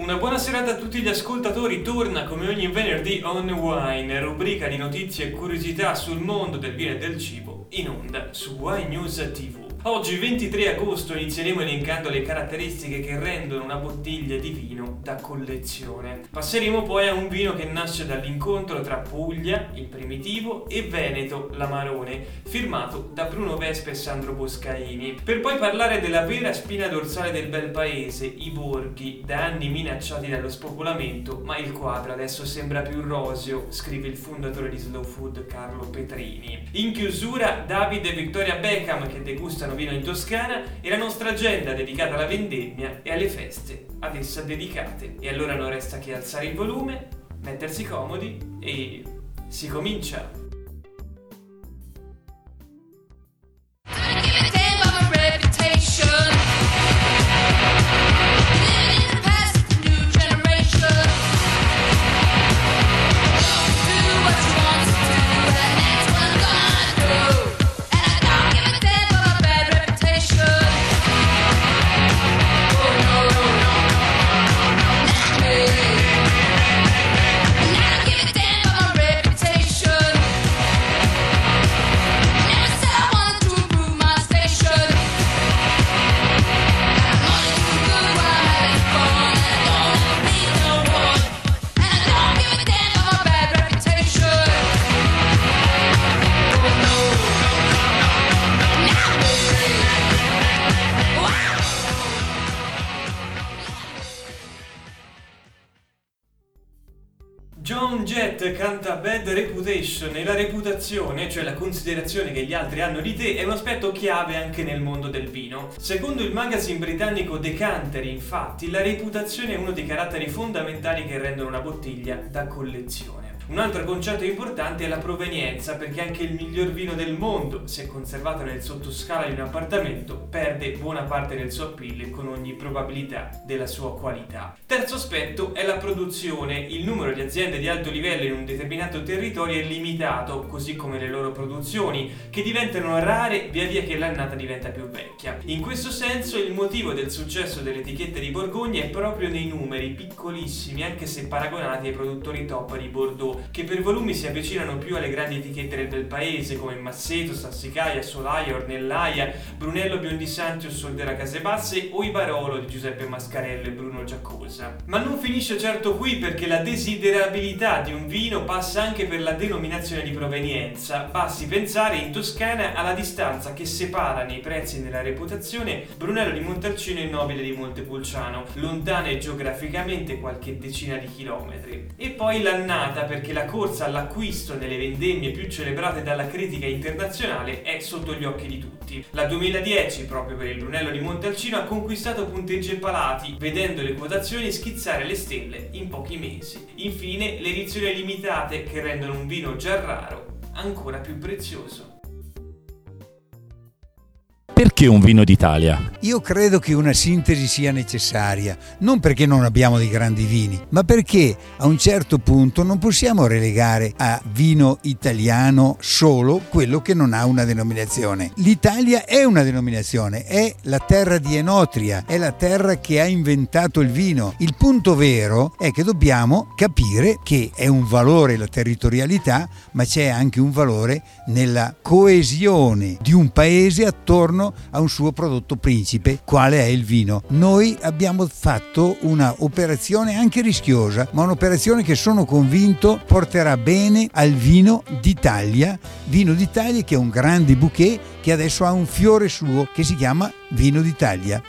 Una buona serata a tutti gli ascoltatori, torna come ogni venerdì On Wine, rubrica di notizie e curiosità sul mondo del vino e del cibo, in onda su Wine News TV. Oggi 23 agosto inizieremo elencando le caratteristiche che rendono una bottiglia di vino da collezione. Passeremo poi a un vino che nasce dall'incontro tra Puglia, il primitivo, e Veneto, l'amarone, firmato da Bruno Vespa e Sandro Boscaini. Per poi parlare della vera spina dorsale del bel paese, i borghi, da anni minacciati dallo spopolamento, ma il quadro adesso sembra più roseo, scrive il fondatore di Slow Food Carlo Petrini. In chiusura Davide e Victoria Beckham che degustano vino in Toscana e la nostra agenda dedicata alla vendemmia e alle feste ad essa dedicate. E allora non resta che alzare il volume, mettersi comodi e si comincia! Bad Reputation e la reputazione, cioè la considerazione che gli altri hanno di te, è un aspetto chiave anche nel mondo del vino. Secondo il magazine britannico Decanter, infatti, la reputazione è uno dei caratteri fondamentali che rendono una bottiglia da collezione. Un altro concetto importante è la provenienza, perché anche il miglior vino del mondo, se conservato nel sottoscala di un appartamento, perde buona parte del suo appeal con ogni probabilità della sua qualità. Terzo aspetto è la produzione. Il numero di aziende di alto livello in un determinato territorio è limitato, così come le loro produzioni, che diventano rare via via che l'annata diventa più vecchia. In questo senso il motivo del successo delle etichette di Borgogna è proprio nei numeri piccolissimi, anche se paragonati ai produttori top di Bordeaux, che per volumi si avvicinano più alle grandi etichette del paese come Masseto, Sassicaia, Solaia, Ornellaia, Brunello Biondisanti o Soldera Casebasse o i Barolo di Giuseppe Mascarello e Bruno Giacosa. Ma non finisce certo qui perché la desiderabilità di un vino passa anche per la denominazione di provenienza. Basti pensare in Toscana alla distanza che separa nei prezzi e nella reputazione Brunello di Montalcino e Nobile di Montepulciano, lontane geograficamente qualche decina di chilometri. E poi l'annata perché la corsa all'acquisto nelle vendemmie più celebrate dalla critica internazionale è sotto gli occhi di tutti. La 2010, proprio per il Brunello di Montalcino, ha conquistato punteggi e palati, vedendo le quotazioni schizzare le stelle in pochi mesi. Infine, le edizioni limitate che rendono un vino già raro ancora più prezioso. Perché un vino d'Italia? Io credo che una sintesi sia necessaria, non perché non abbiamo dei grandi vini, ma perché a un certo punto non possiamo relegare a vino italiano solo quello che non ha una denominazione. L'Italia è una denominazione, è la terra di Enotria, è la terra che ha inventato il vino. Il punto vero è che dobbiamo capire che è un valore la territorialità, ma c'è anche un valore nella coesione di un paese attorno a un suo prodotto principe, quale è il vino. Noi abbiamo fatto una operazione anche rischiosa, ma un'operazione che sono convinto porterà bene al vino d'Italia, vino d'Italia che è un grande bouquet che adesso ha un fiore suo che si chiama vino d'Italia.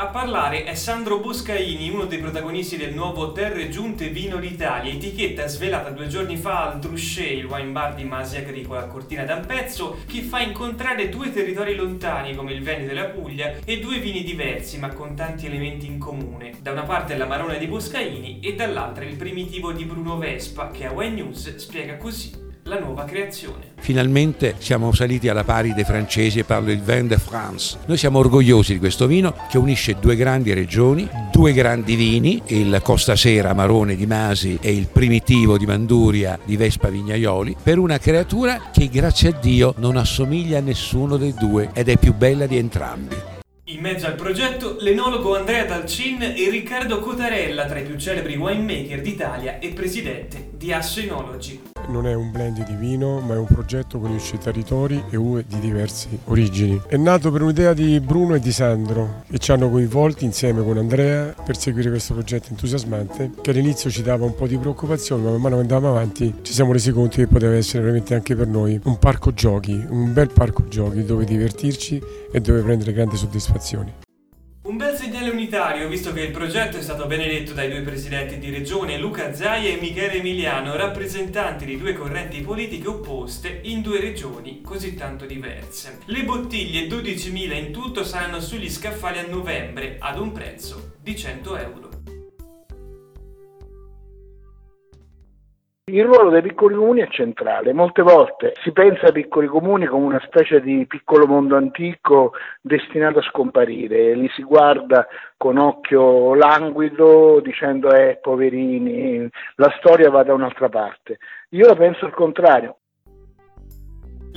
A parlare è Sandro Boscaini, uno dei protagonisti del nuovo Terre Giunte Vino d'Italia, etichetta svelata due giorni fa al Druchet, il wine bar di Masi Agricola a Cortina d'Ampezzo, che fa incontrare due territori lontani come il Veneto e la Puglia e due vini diversi ma con tanti elementi in comune. Da una parte l'Amarone di Boscaini e dall'altra il primitivo di Bruno Vespa, che a Wine News spiega così la nuova creazione. Finalmente siamo saliti alla pari dei francesi e parlo il Vin de France. Noi siamo orgogliosi di questo vino che unisce due grandi regioni, due grandi vini, il Costa Sera Marone di Masi e il Primitivo di Manduria di Vespa Vignaioli, per una creatura che grazie a Dio non assomiglia a nessuno dei due ed è più bella di entrambi. In mezzo al progetto, l'enologo Andrea Dalcin e Riccardo Cotarella, tra i più celebri winemaker d'Italia e presidente di Asso Enology. Non è un blend di vino, ma è un progetto che unisce territori e uve di diverse origini. È nato per un'idea di Bruno e di Sandro e ci hanno coinvolti insieme con Andrea per seguire questo progetto entusiasmante che all'inizio ci dava un po' di preoccupazione, ma man mano che andavamo avanti ci siamo resi conto che poteva essere veramente anche per noi un parco giochi, un bel parco giochi dove divertirci e dove prendere grandi soddisfazioni. Unitario, visto che il progetto è stato benedetto dai due presidenti di regione, Luca Zaia e Michele Emiliano, rappresentanti di due correnti politiche opposte in due regioni così tanto diverse. Le bottiglie, 12.000 in tutto, saranno sugli scaffali a novembre, ad un prezzo di 100 euro. Il ruolo dei piccoli comuni è centrale. Molte volte si pensa ai piccoli comuni come una specie di piccolo mondo antico destinato a scomparire, li si guarda con occhio languido dicendo eh poverini, la storia va da un'altra parte. Io la penso al contrario.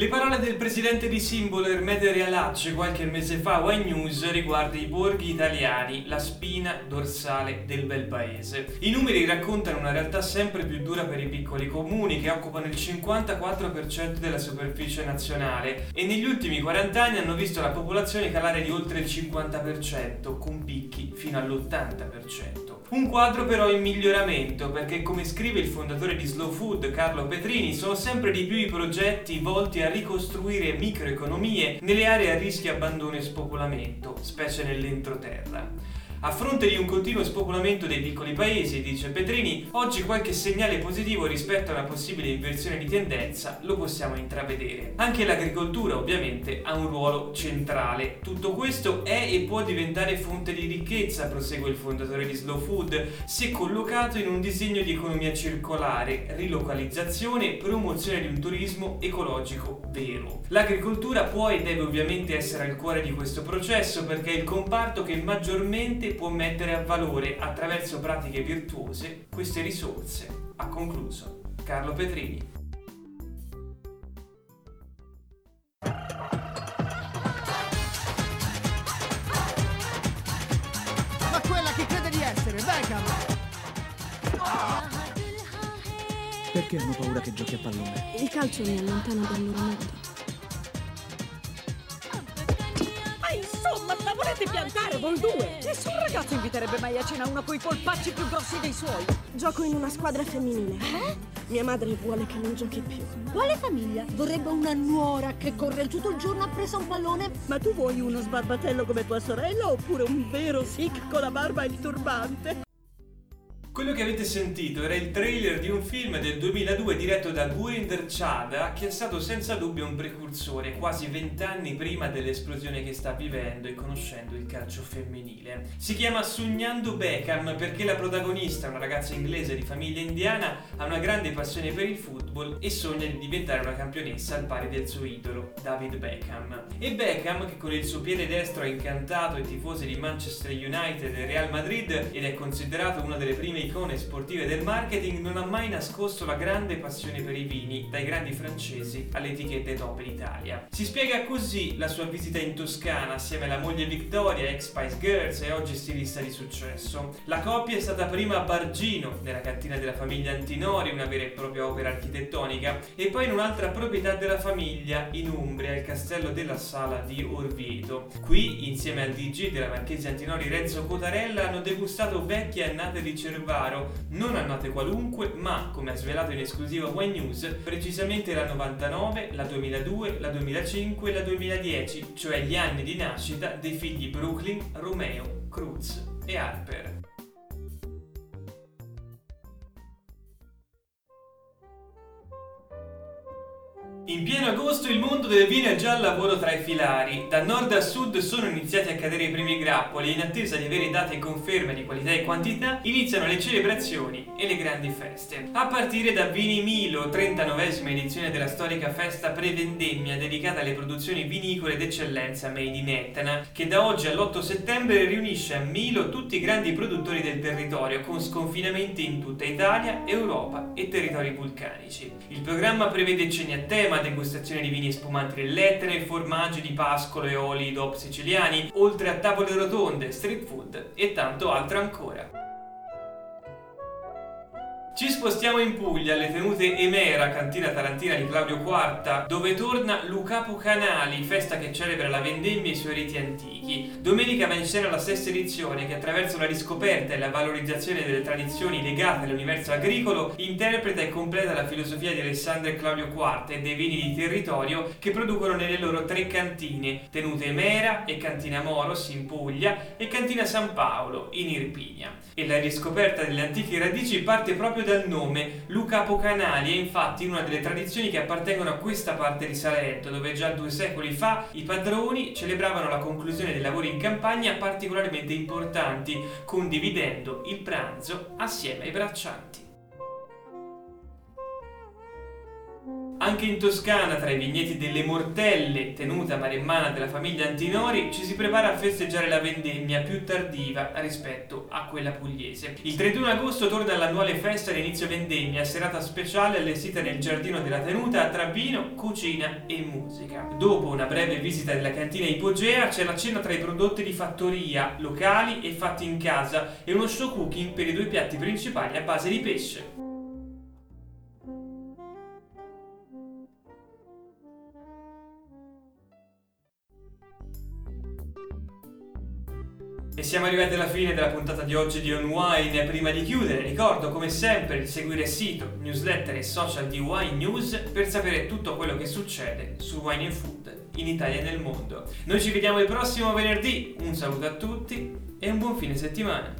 Le parole del presidente di Simbolo Ermete Realacce qualche mese fa a News riguardo i borghi italiani, la spina dorsale del bel paese. I numeri raccontano una realtà sempre più dura per i piccoli comuni che occupano il 54% della superficie nazionale e negli ultimi 40 anni hanno visto la popolazione calare di oltre il 50%, con picchi fino all'80%. Un quadro però in miglioramento perché come scrive il fondatore di Slow Food Carlo Petrini sono sempre di più i progetti volti a ricostruire microeconomie nelle aree a rischio abbandono e spopolamento, specie nell'entroterra. A fronte di un continuo spopolamento dei piccoli paesi, dice Petrini, oggi qualche segnale positivo rispetto a una possibile inversione di tendenza lo possiamo intravedere. Anche l'agricoltura ovviamente ha un ruolo centrale. Tutto questo è e può diventare fonte di ricchezza, prosegue il fondatore di Slow Food, se collocato in un disegno di economia circolare, rilocalizzazione e promozione di un turismo ecologico vero. L'agricoltura può e deve ovviamente essere al cuore di questo processo perché è il comparto che maggiormente può mettere a valore attraverso pratiche virtuose queste risorse, ha concluso Carlo Petrini. Ma quella che crede di essere, Beckham! Perché hanno paura che giochi a pallone? Il calcio mi allontana dal loro mondo. Volete piantare voi due? Nessun ragazzo inviterebbe mai a cena una coi polpacci più grossi dei suoi. Gioco in una squadra femminile. Eh? Mia madre vuole che non giochi più. Quale famiglia? Vorrebbe una nuora che corre tutto il giorno appresso a un pallone? Ma tu vuoi uno sbarbatello come tua sorella oppure un vero sic con la barba e il turbante? Quello che avete sentito era il trailer di un film del 2002 diretto da Gurinder Chada che è stato senza dubbio un precursore quasi vent'anni prima dell'esplosione che sta vivendo e conoscendo il calcio femminile. Si chiama Sognando Beckham perché la protagonista, una ragazza inglese di famiglia indiana, ha una grande passione per il football e sogna di diventare una campionessa al pari del suo idolo, David Beckham. E Beckham, che con il suo piede destro ha incantato i tifosi di Manchester United e Real Madrid ed è considerato una delle prime icone sportive del marketing, non ha mai nascosto la grande passione per i vini, dai grandi francesi alle etichette top in Italia. Si spiega così la sua visita in Toscana assieme alla moglie Victoria, ex Spice Girls e oggi stilista di successo. La coppia è stata prima a Bargino, nella cantina della famiglia Antinori, una vera e propria opera architettonica, e poi in un'altra proprietà della famiglia, in Umbria, il castello della Sala di Orvieto. Qui, insieme al DG della Marchese Antinori Renzo Cotarella, hanno degustato vecchie annate di Cervaro, non annate qualunque, ma, come ha svelato in esclusiva Wine News, precisamente la 99, la 2002, la 2005 e la 2010, cioè gli anni di nascita dei figli Brooklyn, Romeo Cruz e Harper. In pieno agosto il mondo del vino è già al lavoro tra i filari. Da nord a sud sono iniziati a cadere i primi grappoli e in attesa di avere date e conferme di qualità e quantità iniziano le celebrazioni e le grandi feste. A partire da Vini Milo, 39esima edizione della storica festa pre-vendemmia dedicata alle produzioni vinicole d'eccellenza made in Etna, che da oggi all'8 settembre riunisce a Milo tutti i grandi produttori del territorio con sconfinamenti in tutta Italia, Europa e territori vulcanici. Il programma prevede cene a tema, degustazione di vini e spumanti dell'Etna, formaggi di pascolo e oli DOP siciliani, oltre a tavole rotonde, street food e tanto altro ancora. Ci spostiamo in Puglia, alle tenute Emera, cantina tarantina di Claudio IV, dove torna Lucapo Canali, festa che celebra la vendemmia e i suoi riti antichi. Domenica va in scena la stessa edizione che attraverso la riscoperta e la valorizzazione delle tradizioni legate all'universo agricolo interpreta e completa la filosofia di Alessandro e Claudio IV e dei vini di territorio che producono nelle loro tre cantine, tenute Emera e Cantina Moros in Puglia e Cantina San Paolo in Irpinia. E la riscoperta delle antiche radici parte proprio dal nome Luca Apocanali è infatti una delle tradizioni che appartengono a questa parte di Salento dove già due secoli fa i padroni celebravano la conclusione dei lavori in campagna particolarmente importanti condividendo il pranzo assieme ai braccianti. Anche in Toscana, tra i vigneti delle Mortelle, tenuta maremmana della famiglia Antinori, ci si prepara a festeggiare la vendemmia più tardiva rispetto a quella pugliese. Il 31 agosto torna l'annuale festa d'inizio vendemmia, serata speciale allestita nel giardino della tenuta tra vino, cucina e musica. Dopo una breve visita della cantina ipogea c'è la cena tra i prodotti di fattoria, locali e fatti in casa e uno show cooking per i due piatti principali a base di pesce. E siamo arrivati alla fine della puntata di oggi di On Wine. Prima di chiudere, ricordo come sempre di seguire sito, newsletter e social di Wine News per sapere tutto quello che succede su Wine and Food in Italia e nel mondo. Noi ci vediamo il prossimo venerdì. Un saluto a tutti e un buon fine settimana.